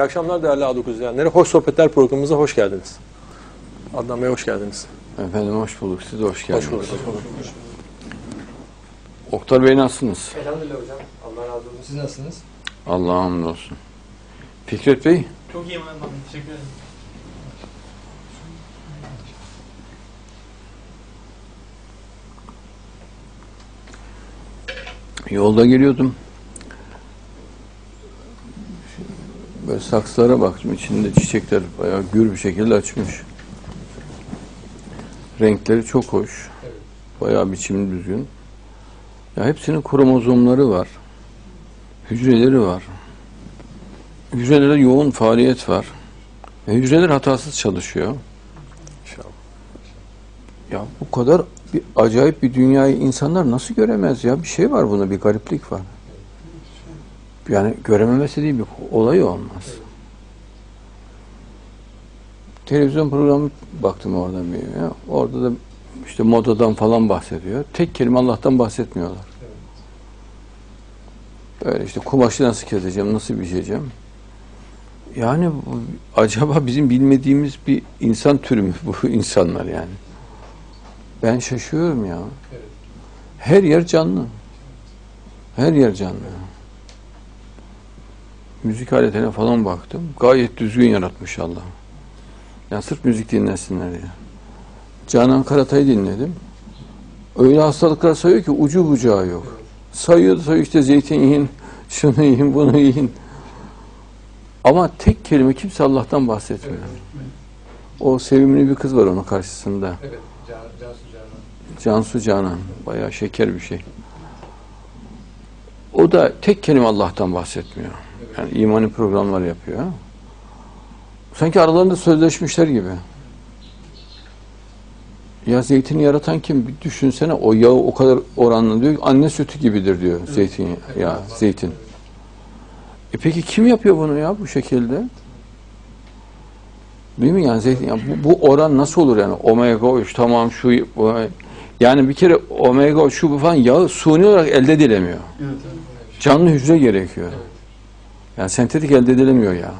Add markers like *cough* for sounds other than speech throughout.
İyi akşamlar değerli A9 izleyenleri. Hoş Sohbetler programımıza hoş geldiniz. Adnan Bey hoş geldiniz. Efendim hoş bulduk. Siz de hoş geldiniz. Hoş bulduk. Hoş bulduk. Oktar Bey nasılsınız? Elhamdülillah hocam. Allah razı olsun. Siz nasılsınız? Allah'a hamdolsun. Fikret Bey, Çok iyiyim ben. Teşekkür ederim. yolda geliyordum. Böyle saksılara baktım. İçinde çiçekler bayağı gür bir şekilde açmış. Renkleri çok hoş. Bayağı biçimi düzgün. Ya hepsinin kromozomları var. Hücreleri var. Hücrelerde yoğun faaliyet var. Ve hücreler hatasız çalışıyor. İnşallah. Ya bu kadar bir acayip bir dünyayı insanlar nasıl göremez ya? Bir şey var buna, bir gariplik var. Yani görememesi değil bir olay olmaz. Televizyon programı baktım oradan bir ya. Orada da işte modadan falan bahsediyor. Tek kelime Allah'tan bahsetmiyorlar. Böyle işte kumaşı nasıl keseceğim, nasıl biçeceğim. Yani bu, acaba bizim bilmediğimiz bir insan türü mü bu insanlar yani? Ben şaşıyorum ya. Her yer canlı. Her yer canlı. Müzik aletine falan baktım. Gayet düzgün yaratmış Allah. Yani sırf müzik dinlesinler diye. Canan Karatay'ı dinledim. Öyle hastalıklar sayıyor ki ucu bucağı yok. Sayıyor da sayıyor işte zeytin yiyin, *laughs* şunu yiyin, bunu yiyin. Ama tek kelime kimse Allah'tan bahsetmiyor. O sevimli bir kız var onun karşısında. Evet. Can, Cansu Canan. Cansu Canan. Bayağı şeker bir şey. O da tek kelime Allah'tan bahsetmiyor. Yani imani programlar yapıyor. Sanki aralarında sözleşmişler gibi. Ya zeytini yaratan kim? Bir düşünsene o yağı o kadar oranlı diyor. Anne sütü gibidir diyor zeytin ya zeytin. E peki kim yapıyor bunu ya bu şekilde? Değil mi yani zeytin? ya bu, bu oran nasıl olur yani? Omega 3 tamam şu bu, yani bir kere omega şu bu falan yağı suni olarak elde edilemiyor. Evet. Canlı hücre gerekiyor. Yani sentetik elde edilemiyor ya.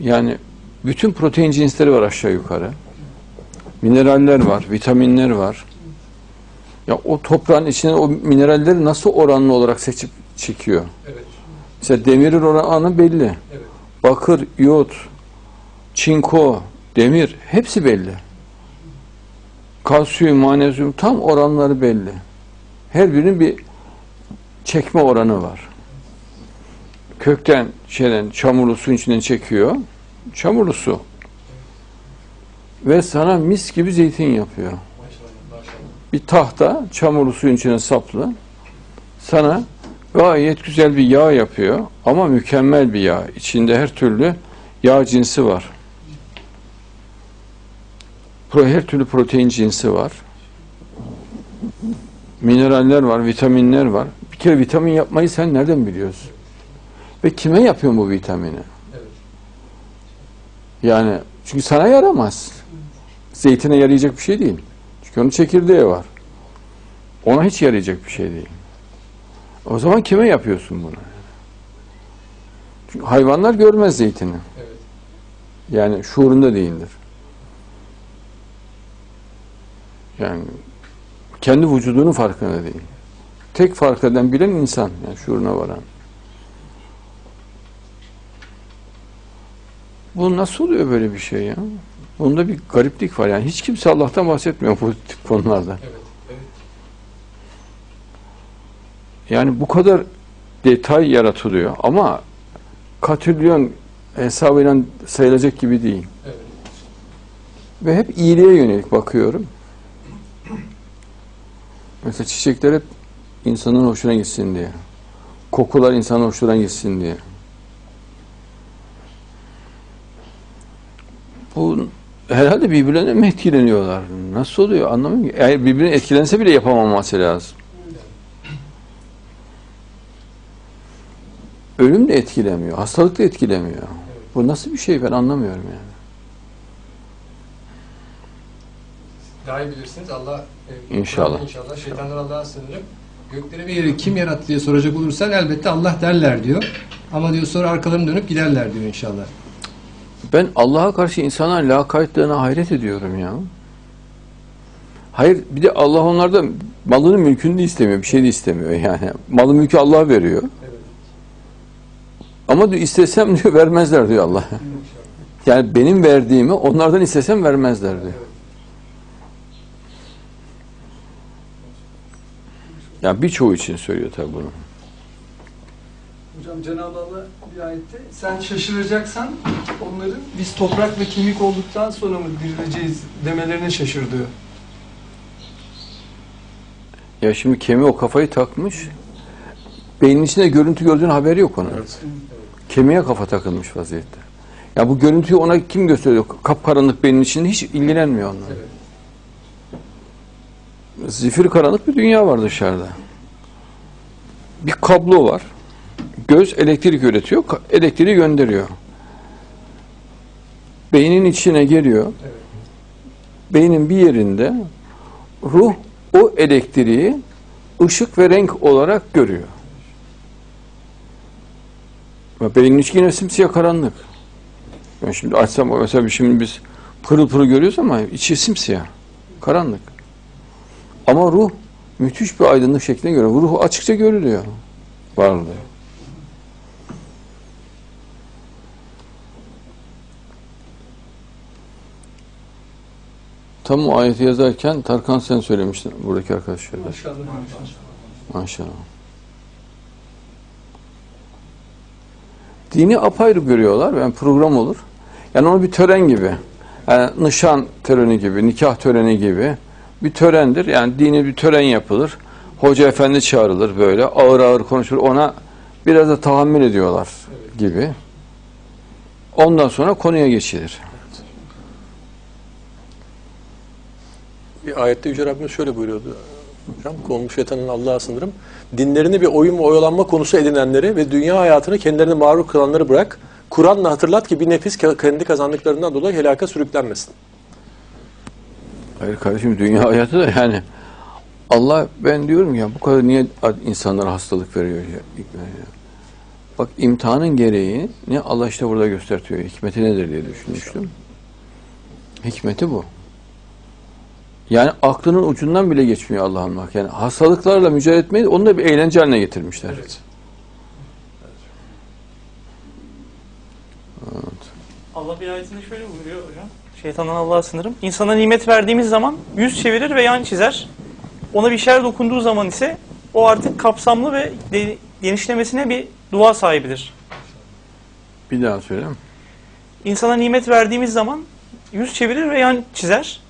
Yani bütün protein cinsleri var aşağı yukarı. Mineraller var, vitaminler var. Ya o toprağın içine o mineralleri nasıl oranlı olarak seçip çekiyor? Evet. Mesela demirin oranı belli. Evet. Bakır, iot, çinko, demir hepsi belli. Kalsiyum, manezyum tam oranları belli. Her birinin bir çekme oranı var. Kökten şeyden çamurlu suyun içinden çekiyor. Çamurlu su. Ve sana mis gibi zeytin yapıyor. Bir tahta çamurlu suyun içine saplı. Sana gayet güzel bir yağ yapıyor ama mükemmel bir yağ. İçinde her türlü yağ cinsi var. Her türlü protein cinsi var. Mineraller var, vitaminler var. Bir kere vitamin yapmayı sen nereden biliyorsun? Ve kime yapıyorsun bu vitamini? Yani çünkü sana yaramaz. Zeytine yarayacak bir şey değil. Çünkü onun çekirdeği var. Ona hiç yarayacak bir şey değil. O zaman kime yapıyorsun bunu? Çünkü hayvanlar görmez zeytini. Evet. Yani şuurunda değildir. Yani kendi vücudunun farkında değil. Tek fark eden bilen insan. Yani şuuruna varan. Bu nasıl oluyor böyle bir şey ya? Bunda bir gariplik var. Yani hiç kimse Allah'tan bahsetmiyor bu tip konularda. Evet. Evet. Yani bu kadar detay yaratılıyor ama katrilyon hesabıyla sayılacak gibi değil. Evet. Ve hep iyiliğe yönelik bakıyorum. Mesela çiçekler hep insanın hoşuna gitsin diye. Kokular insanın hoşuna gitsin diye. Bu herhalde birbirlerine mi etkileniyorlar? Nasıl oluyor anlamıyorum ki. Eğer birbirine etkilense bile yapamaması lazım. Ölüm de etkilemiyor, hastalık da etkilemiyor. Bu nasıl bir şey ben anlamıyorum yani. Daha iyi bilirsiniz. Allah e, İnşallah. İnşallah. Şeytandan Allah'a sığınırım. Gökleri ve yeri kim yarattı diye soracak olursan elbette Allah derler diyor. Ama diyor sonra arkalarını dönüp giderler diyor inşallah. Ben Allah'a karşı insanların lakaytlığına hayret ediyorum ya. Hayır bir de Allah onlardan malını mülkünü de istemiyor. Bir şey de istemiyor yani. Malı mülkü Allah veriyor. Ama diyor istesem diyor vermezler diyor Allah. Yani benim verdiğimi onlardan istesem vermezler diyor. Yani birçoğu için söylüyor tabii bunu. Hocam Cenab-ı Allah bir ayette sen şaşıracaksan onların biz toprak ve kemik olduktan sonra mı dirileceğiz demelerine şaşır diyor. Ya şimdi kemi o kafayı takmış. Beynin içinde görüntü gördüğün haberi yok onun. Kemiğe kafa takılmış vaziyette. Ya bu görüntüyü ona kim gösteriyor? Kapkaranlık beynin içinde hiç ilgilenmiyor onunla. Zifir karanlık bir dünya var dışarıda. Bir kablo var. Göz elektrik üretiyor, elektriği gönderiyor. Beynin içine geliyor. Beynin bir yerinde ruh o elektriği ışık ve renk olarak görüyor. Ve beynin içi yine simsiyah karanlık. Ben şimdi açsam mesela şimdi biz pırıl pırıl görüyoruz ama içi simsiyah. Karanlık. Ama ruh müthiş bir aydınlık şeklinde görüyor. Ruh açıkça görülüyor. Varlığı. Tam o ayeti yazarken Tarkan sen söylemiştin buradaki arkadaşlar. Maşallah. Maşallah. Dini apayrı görüyorlar. Yani program olur. Yani onu bir tören gibi. Yani nişan töreni gibi, nikah töreni gibi bir törendir. Yani dini bir tören yapılır. Hoca efendi çağrılır böyle. Ağır ağır konuşulur. Ona biraz da tahammül ediyorlar gibi. Ondan sonra konuya geçilir. Bir ayette Yüce Rabbimiz şöyle buyuruyordu. Hocam konmuş şeytanın Allah'a sınırım. Dinlerini bir oyun oyalanma konusu edinenleri ve dünya hayatını kendilerine mağrur kılanları bırak. Kur'an'la hatırlat ki bir nefis ke- kendi kazandıklarından dolayı helaka sürüklenmesin. Hayır kardeşim dünya hayatı da yani Allah ben diyorum ya bu kadar niye insanlara hastalık veriyor ya, ya. Bak imtihanın gereği ne Allah işte burada göstertiyor. Hikmeti nedir diye düşünmüştüm. Hikmeti bu. Yani aklının ucundan bile geçmiyor Allah'ın bak. Yani hastalıklarla mücadele etmeyi onu da bir eğlence haline getirmişler. Allah bir ayetinde şöyle buyuruyor hocam. Şeytandan Allah'a sınırım. İnsana nimet verdiğimiz zaman yüz çevirir ve yan çizer. Ona bir şer dokunduğu zaman ise o artık kapsamlı ve genişlemesine bir dua sahibidir. Bir daha söyle. İnsana nimet verdiğimiz zaman yüz çevirir ve yan çizer.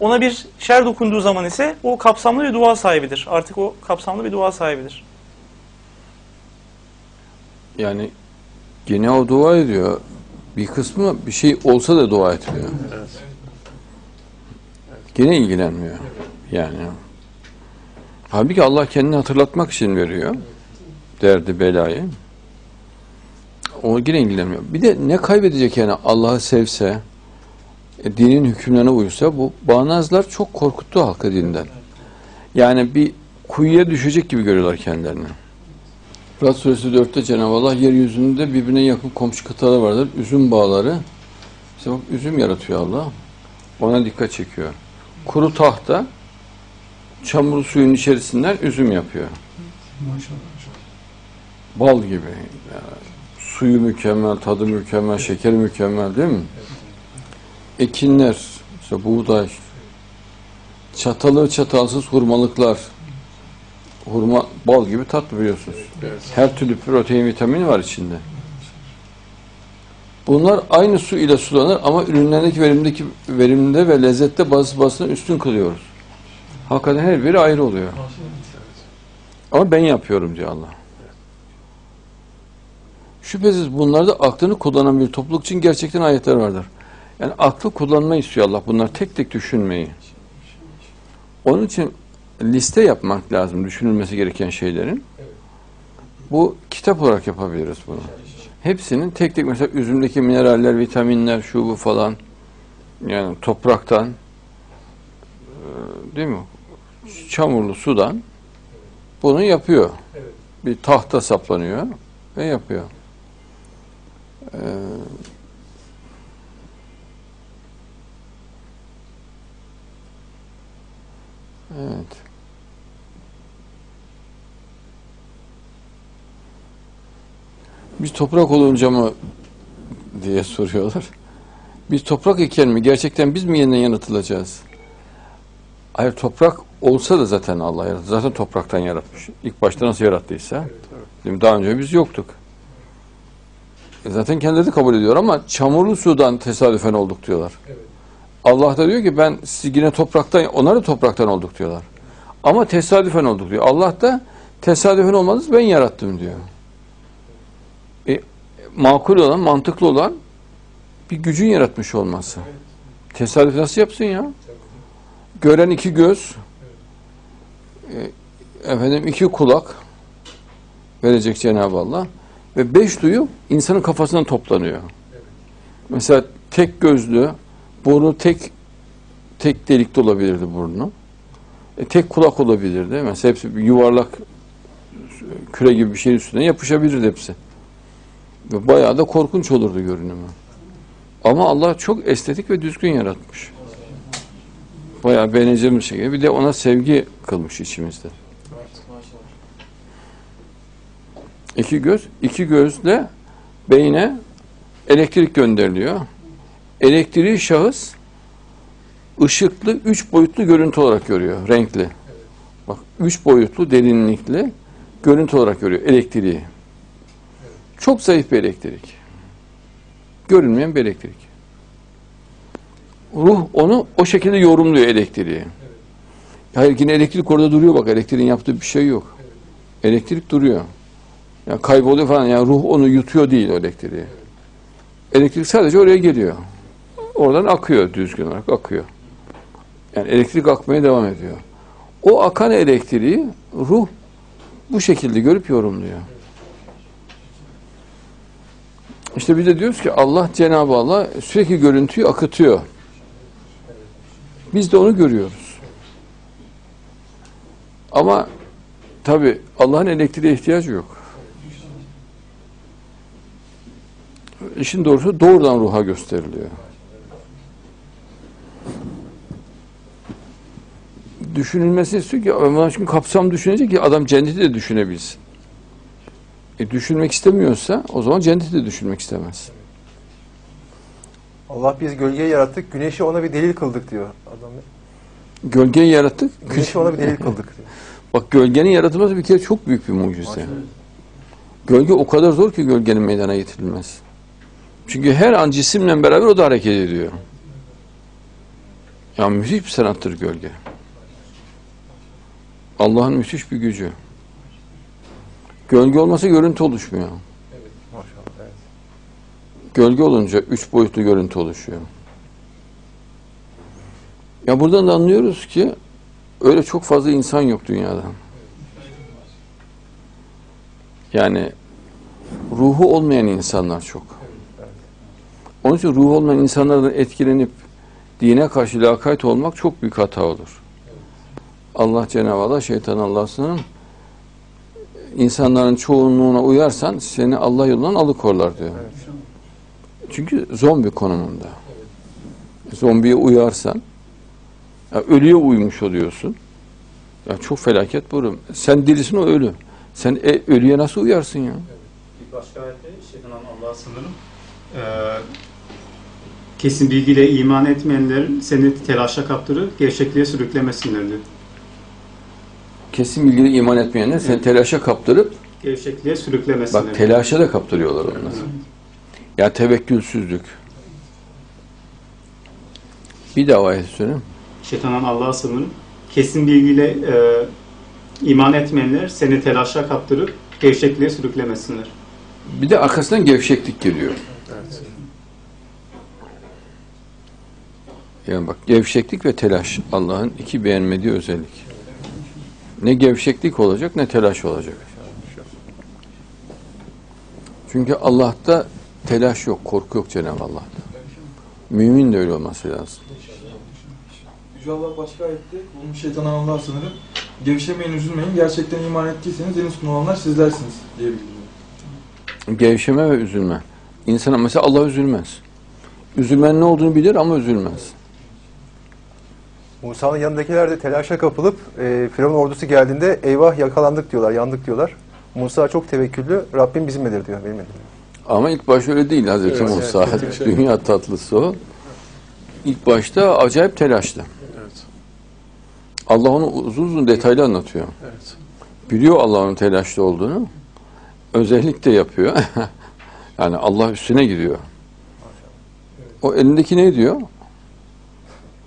Ona bir şer dokunduğu zaman ise o kapsamlı bir dua sahibidir. Artık o kapsamlı bir dua sahibidir. Yani gene o dua ediyor. Bir kısmı bir şey olsa da dua etmiyor. Gene ilgilenmiyor. Yani. Halbuki Allah kendini hatırlatmak için veriyor. Derdi, belayı. O yine ilgilenmiyor. Bir de ne kaybedecek yani Allah'ı sevse, e, dinin hükümlerine uysa bu bağnazlar çok korkuttu halkı dinden. Yani bir kuyuya düşecek gibi görüyorlar kendilerini. Fırat Suresi 4'te Cenab-ı Allah yeryüzünde birbirine yakın komşu kıtalar vardır. Üzüm bağları. İşte bak üzüm yaratıyor Allah. Ona dikkat çekiyor. Kuru tahta çamur suyun içerisinden üzüm yapıyor. Bal gibi. Yani suyu mükemmel, tadı mükemmel, şekeri mükemmel değil mi? Ekinler, işte buğday, çatalı çatalsız hurmalıklar. Hurma bal gibi tatlı biliyorsunuz. Her türlü protein, vitamin var içinde. Bunlar aynı su ile sulanır ama ürünlerdeki verimdeki verimde ve lezzette bazı bazısına üstün kılıyoruz. Hakikaten her biri ayrı oluyor. Ama ben yapıyorum diyor Allah. Şüphesiz bunlarda aklını kullanan bir topluluk için gerçekten ayetler vardır. Yani aklı kullanmayı istiyor Allah. Bunlar tek tek düşünmeyi. Onun için liste yapmak lazım düşünülmesi gereken şeylerin. Bu kitap olarak yapabiliriz bunu. Hepsinin tek tek mesela üzümdeki mineraller, vitaminler, şu bu falan yani topraktan e, değil mi? Çamurlu sudan bunu yapıyor. Bir tahta saplanıyor ve yapıyor. Ee, evet. Biz toprak olunca mı diye soruyorlar. Biz toprak iken mi? Gerçekten biz mi yeniden yaratılacağız? Hayır toprak olsa da zaten Allah yarattı. Zaten topraktan yaratmış. İlk başta nasıl yarattıysa. Değil mi? Daha önce biz yoktuk. E Zaten kendileri kabul ediyor ama çamurlu sudan tesadüfen olduk diyorlar. Evet. Allah da diyor ki ben siz yine topraktan, onlar da topraktan olduk diyorlar. Ama tesadüfen olduk diyor. Allah da tesadüfen olmadınız ben yarattım diyor. E, makul olan, mantıklı olan bir gücün yaratmış olması. Tesadüf nasıl yapsın ya? Gören iki göz, e, efendim iki kulak verecek Cenab-ı Allah ve beş duyu insanın kafasından toplanıyor. Mesela tek gözlü, burnu tek tek delikli olabilirdi burnu. E, tek kulak olabilirdi. Mesela hepsi bir yuvarlak küre gibi bir şeyin üstüne yapışabilirdi hepsi. Ve bayağı da korkunç olurdu görünümü. Ama Allah çok estetik ve düzgün yaratmış. Bayağı beğeneceğimiz şey. Bir de ona sevgi kılmış içimizde. İki göz, iki gözle beyne elektrik gönderiliyor. Elektriği şahıs ışıklı, üç boyutlu görüntü olarak görüyor, renkli. Bak, üç boyutlu, derinlikli görüntü olarak görüyor elektriği. Çok zayıf bir elektrik. Görünmeyen bir elektrik. Ruh onu o şekilde yorumluyor elektriği. Hayır yine elektrik orada duruyor bak elektriğin yaptığı bir şey yok. Elektrik duruyor. Yani kayboluyor falan yani ruh onu yutuyor değil o elektriği. Elektrik sadece oraya geliyor. Oradan akıyor düzgün olarak akıyor. Yani elektrik akmaya devam ediyor. O akan elektriği ruh bu şekilde görüp yorumluyor. İşte biz de diyoruz ki Allah Cenab-ı Allah sürekli görüntüyü akıtıyor. Biz de onu görüyoruz. Ama tabi Allah'ın elektriğe ihtiyacı yok. İşin doğrusu doğrudan ruha gösteriliyor. Düşünülmesi istiyor ki ama çünkü kapsam düşünecek ki adam cenneti de düşünebilsin. E düşünmek istemiyorsa o zaman cenneti de düşünmek istemez. Allah biz gölgeyi yarattık, güneşi ona bir delil kıldık diyor. Adam Gölgeyi yarattık. güneşi ona bir delil kıldık diyor. *laughs* Bak gölgenin yaratılması bir kere çok büyük bir mucize. Gölge o kadar zor ki gölgenin meydana getirilmesi. Çünkü her an cisimle beraber o da hareket ediyor. Ya müthiş bir sanattır gölge. Allah'ın müthiş bir gücü. Gölge olmasa görüntü oluşmuyor. Maşallah. Evet. Gölge olunca üç boyutlu görüntü oluşuyor. Ya buradan da anlıyoruz ki öyle çok fazla insan yok dünyada. Yani ruhu olmayan insanlar çok. Onun için ruhu olmayan insanlardan etkilenip dine karşı lakayt olmak çok büyük hata olur. Allah Cenab-ı Allah şeytan Allah'sının insanların çoğunluğuna uyarsan seni Allah yolundan alıkorlar diyor. Çünkü zombi konumunda. Zombiye uyarsan ya ölüye uymuş oluyorsun. Ya çok felaket bu. Sen dirisin o ölü. Sen e, ölüye nasıl uyarsın ya? Bir başka ayette şeytan Allah'a sınırım. Ee, kesin bilgiyle iman etmeyenlerin seni telaşa kaptırır, gevşekliğe sürüklemesinler diyor. Kesin bilgiyle iman etmeyenler seni telaşa kaptırıp Gevşekliğe sürüklemesinler. bak telaşa da kaptırıyorlar onları. Ya tevekkülsüzlük. Bir daha ayet söyleyeyim. Şeytandan Allah'a sınırım. Kesin bilgiyle e, iman etmeyenler seni telaşa kaptırıp gevşekliğe sürüklemesinler. Bir de arkasından gevşeklik geliyor. Yani bak gevşeklik ve telaş Allah'ın iki beğenmediği özellik. Ne gevşeklik olacak ne telaş olacak. Çünkü Allah'ta telaş yok, korku yok Cenab-ı Allah'ta. Mümin de öyle olması lazım. Yüce Allah başka ayette, bunun şeytandan Allah'a sınırım. Gevşemeyin, üzülmeyin. Gerçekten iman ettiyseniz en üstün olanlar sizlersiniz diye bildiriyor. Gevşeme ve üzülme. İnsana mesela Allah üzülmez. Üzülmenin ne olduğunu bilir ama üzülmez. Musa'nın yanındakiler de telaşa kapılıp e, Firavun ordusu geldiğinde eyvah yakalandık diyorlar, yandık diyorlar. Musa çok tevekküllü, Rabbim bizimledir diyor, benimle diyor. Ama ilk baş öyle değil Hazreti Evet, Musa. evet, şey. Dünya tatlısı o. İlk başta acayip telaşlı. Evet. Allah onu uzun uzun detaylı anlatıyor. Evet. Biliyor Allah'ın telaşlı olduğunu. Özellikle yapıyor. *laughs* yani Allah üstüne gidiyor. O elindeki ne diyor?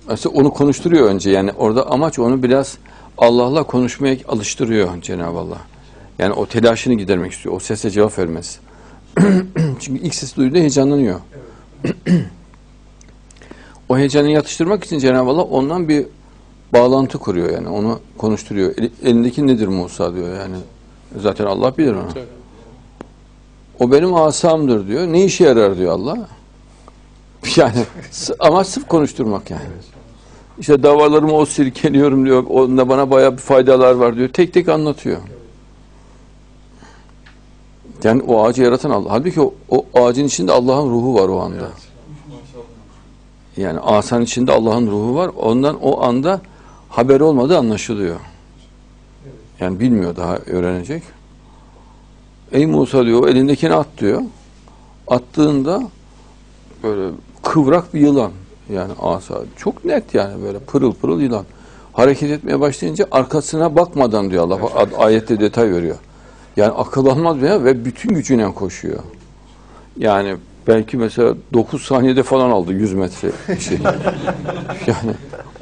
Mesela onu konuşturuyor önce. Yani orada amaç onu biraz Allah'la konuşmaya alıştırıyor Cenab-ı Allah. Yani o telaşını gidermek istiyor. O sese cevap vermez. *clears throat* Çünkü ilk ses duyduğunda heyecanlanıyor. *clears throat* o heyecanı yatıştırmak için Cenab-ı Allah ondan bir bağlantı kuruyor yani. Onu konuşturuyor. El- elindeki nedir Musa diyor yani. Zaten Allah bilir onu. O benim asamdır diyor. Ne işe yarar diyor Allah. *laughs* Yani ama sırf konuşturmak yani. İşte davalarımı o sirkeliyorum diyor. Onda bana bayağı bir faydalar var diyor. Tek tek anlatıyor. Yani o ağacı yaratan Allah. Halbuki o, o ağacın içinde Allah'ın ruhu var o anda. Yani asanın içinde Allah'ın ruhu var. Ondan o anda haber olmadığı anlaşılıyor. Yani bilmiyor daha öğrenecek. Ey Musa diyor elindekini at diyor. Attığında böyle kıvrak bir yılan yani asa. Çok net yani böyle pırıl pırıl yılan. Hareket etmeye başlayınca arkasına bakmadan diyor Allah ad- ayette detay veriyor. Yani akıl almaz ya ve bütün gücüyle koşuyor. Yani belki mesela 9 saniyede falan aldı 100 metre şey. *laughs* yani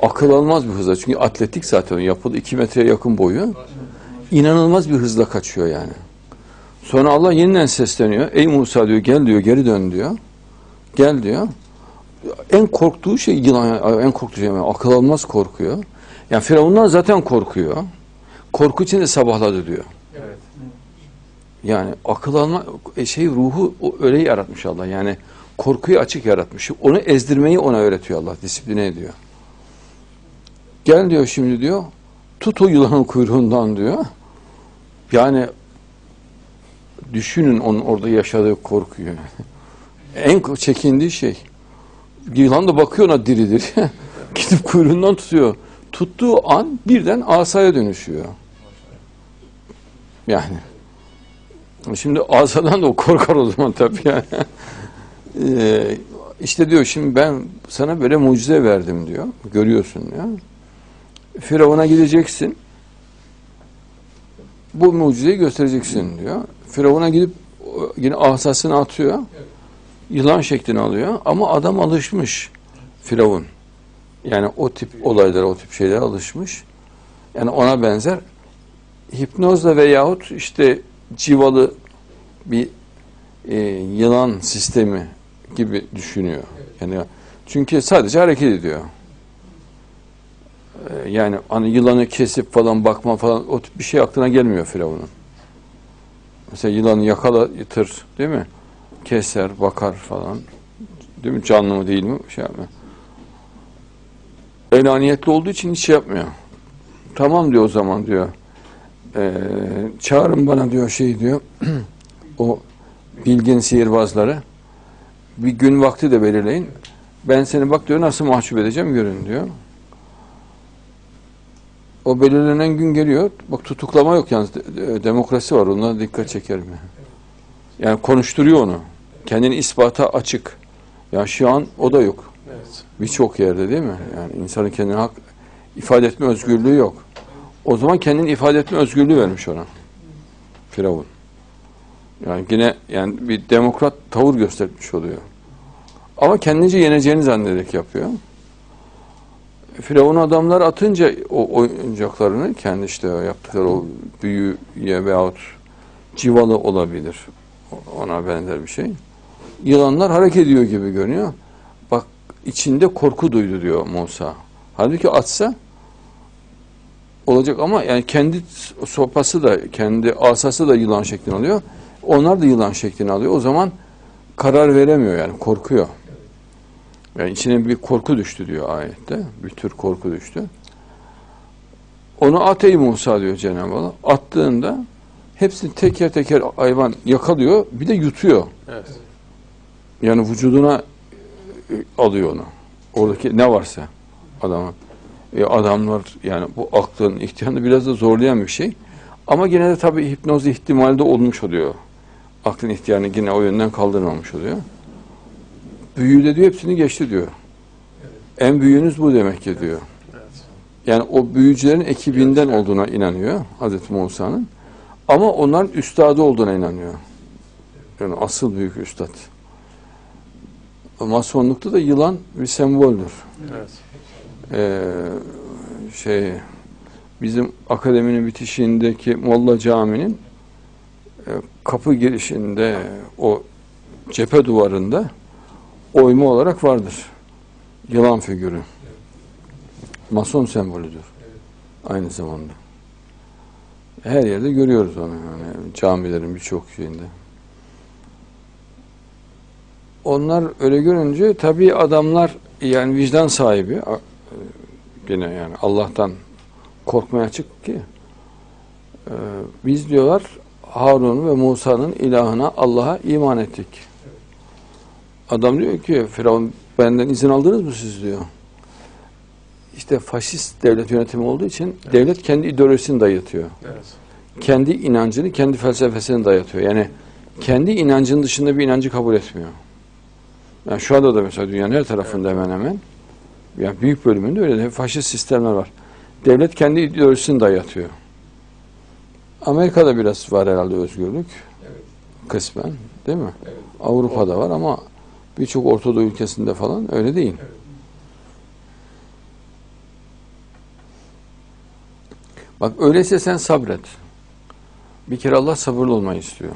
akıl almaz bir hızla. Çünkü atletik zaten yapıldı 2 metreye yakın boyu. İnanılmaz bir hızla kaçıyor yani. Sonra Allah yeniden sesleniyor. Ey Musa diyor gel diyor geri dön diyor. Gel diyor. En korktuğu şey yılan en korktuğu şey yani akıl almaz korkuyor. Yani Firavundan zaten korkuyor. Korku içinde sabahladı diyor. Evet. Yani akıl alma e, şey ruhu öyle yaratmış Allah. Yani korkuyu açık yaratmış. Onu ezdirmeyi ona öğretiyor Allah. Disipline ediyor. Gel diyor şimdi diyor. Tut o yılanın kuyruğundan diyor. Yani düşünün onun orada yaşadığı korkuyu. en çekindiği şey. Yılan da bakıyor ona diridir. *laughs* Gidip kuyruğundan tutuyor. Tuttuğu an birden asaya dönüşüyor. Yani. Şimdi asadan da o korkar o zaman tabii yani. *laughs* Ee, işte diyor şimdi ben sana böyle mucize verdim diyor. Görüyorsun diyor. Firavun'a gideceksin. Bu mucizeyi göstereceksin diyor. Firavun'a gidip yine asasını atıyor. Yılan şeklini alıyor. Ama adam alışmış Firavun. Yani o tip olaylara, o tip şeylere alışmış. Yani ona benzer hipnozla veyahut işte civalı bir e, yılan sistemi gibi düşünüyor. Yani çünkü sadece hareket ediyor. E, yani hani yılanı kesip falan bakma falan o tip bir şey aklına gelmiyor Firavun'un. Mesela yılanı yakalatır değil mi? Keser, bakar falan. Değil mi? Canlı mı değil mi? Şey yapmıyor. Elaniyetli olduğu için hiç şey yapmıyor. Tamam diyor o zaman diyor. Ee, çağırın bana diyor şey diyor. *clears throat* o bilgin sihirbazları. Bir gün vakti de belirleyin. Ben seni bak diyor nasıl mahcup edeceğim görün diyor. O belirlenen gün geliyor. Bak tutuklama yok yalnız. De- de- demokrasi var. Onlara dikkat çekerim. Yani. Yani konuşturuyor onu. Kendini ispata açık. Ya şu an o da yok. Evet. Birçok yerde değil mi? Yani insanın kendini hak ifade etme özgürlüğü yok. O zaman kendini ifade etme özgürlüğü vermiş ona. Firavun. Yani yine yani bir demokrat tavır göstermiş oluyor. Ama kendince yeneceğini zannederek yapıyor. Firavun adamlar atınca o oyuncaklarını kendi işte yaptıkları o büyüye veyahut civalı olabilir. Ona benzer bir şey. Yılanlar hareket ediyor gibi görünüyor. Bak içinde korku duydu diyor Musa. Halbuki atsa olacak ama yani kendi sopası da kendi asası da yılan şeklini alıyor. Onlar da yılan şeklini alıyor. O zaman karar veremiyor yani korkuyor. Yani içine bir korku düştü diyor ayette. Bir tür korku düştü. Onu at ey Musa diyor Cenab-ı Allah. Attığında hepsini teker teker hayvan yakalıyor bir de yutuyor. Evet. Yani vücuduna e, alıyor onu. Oradaki ne varsa adamın. E, adamlar yani bu aklın ihtiyarını biraz da zorlayan bir şey. Ama gene de tabii hipnoz ihtimali de olmuş oluyor. Aklın ihtiyarını yine o yönden kaldırmamış oluyor. Büyüğü de diyor hepsini geçti diyor. En büyüğünüz bu demek ki diyor. Yani o büyücülerin ekibinden olduğuna inanıyor Hazreti Musa'nın. Ama onların üstadı olduğuna inanıyor. Yani asıl büyük üstad. Masonlukta da yılan bir semboldür. Evet. Ee, şey bizim akademinin bitişiğindeki Molla Camii'nin e, kapı girişinde o cephe duvarında oyma olarak vardır. Yılan figürü. Mason sembolüdür. Aynı zamanda. Her yerde görüyoruz onu yani camilerin birçok şeyinde. Onlar öyle görünce tabii adamlar yani vicdan sahibi e, gene yani Allah'tan korkmaya açık ki e, biz diyorlar Harun ve Musa'nın ilahına Allah'a iman ettik. Adam diyor ki Firavun benden izin aldınız mı siz diyor. İşte faşist devlet yönetimi olduğu için devlet kendi ideolojisini dayatıyor. Evet. Kendi inancını, kendi felsefesini dayatıyor. Yani kendi inancının dışında bir inancı kabul etmiyor. Yani şu anda da mesela dünyanın her tarafında hemen hemen yani büyük bölümünde öyle de faşist sistemler var. Devlet kendi ideolojisini dayatıyor. Amerika'da biraz var herhalde özgürlük. Kısmen. Değil mi? Avrupa'da var ama birçok Ortadoğu ülkesinde falan öyle değil. Bak öyleyse sen sabret. Bir kere Allah sabırlı olmayı istiyor.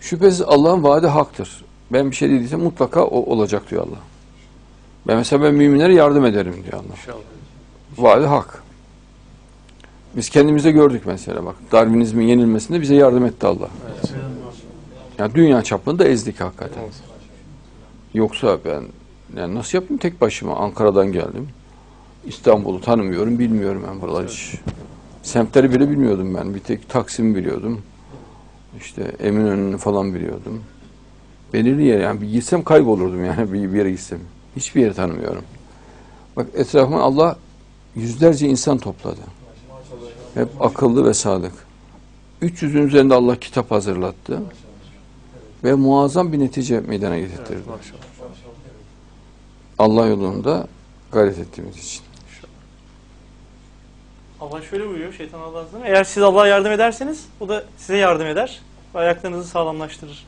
Şüphesiz Allah'ın vaadi haktır. Ben bir şey dediysem mutlaka o olacak diyor Allah. Ben mesela ben müminlere yardım ederim diyor Allah. İnşallah. Vaadi hak. Biz kendimizde gördük mesela bak. Darwinizmin yenilmesinde bize yardım etti Allah. Evet. Yani dünya çapında ezdik hakikaten. Evet. Yoksa ben yani nasıl yapayım tek başıma Ankara'dan geldim. İstanbul'u tanımıyorum, bilmiyorum ben buraları hiç. Semtleri bile bilmiyordum ben. Bir tek Taksim'i biliyordum. İşte Eminönü'nü falan biliyordum. Belirli yer yani bir gitsem kaybolurdum yani bir, bir yere gitsem. Hiçbir yeri tanımıyorum. Bak etrafıma Allah yüzlerce insan topladı. Hep akıllı ve sadık. 300'ün üzerinde Allah kitap hazırlattı. Ve muazzam bir netice meydana getirdi. Allah yolunda gayret ettiğimiz için. Allah şöyle buyuruyor şeytan Allah'ın izniyle. Eğer siz Allah'a yardım ederseniz o da size yardım eder ve ayaklarınızı sağlamlaştırır.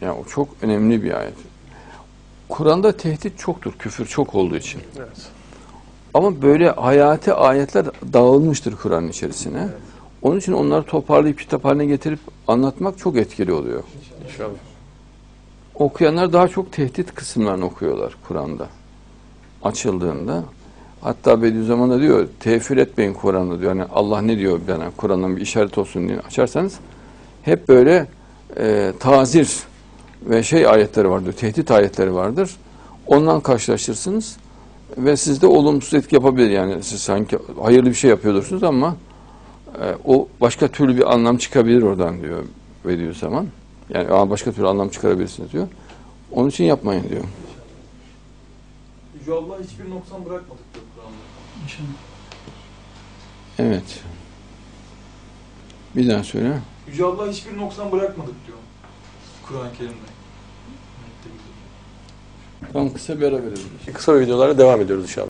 Yani o çok önemli bir ayet. Kur'an'da tehdit çoktur, küfür çok olduğu için. Evet. Ama böyle hayati ayetler dağılmıştır Kur'an'ın içerisine. Onun için onları toparlayıp kitap haline getirip anlatmak çok etkili oluyor. İnşallah. Okuyanlar daha çok tehdit kısımlarını okuyorlar Kur'an'da. Açıldığında. Hatta Bediüzzaman da diyor, tefir etmeyin Kur'an'ı diyor. Yani Allah ne diyor bana Kur'an'dan bir işaret olsun diye açarsanız hep böyle e, tazir ve şey ayetleri vardır, tehdit ayetleri vardır. Ondan karşılaşırsınız ve sizde olumsuz etki yapabilir. Yani siz sanki hayırlı bir şey yapıyordursunuz ama e, o başka türlü bir anlam çıkabilir oradan diyor Bediüzzaman. Yani "Aa, başka türlü anlam çıkarabilirsiniz diyor. Onun için yapmayın diyor. Yüce Allah hiçbir noksan bırakmadık diyor Kur'an'da. Evet. Bir daha söyle. Yüce Allah hiçbir noksan bırakmadık diyor. Kur'an-ı Kerim'de. Tamam kısa bir ara verelim. Kısa videolara devam ediyoruz inşallah.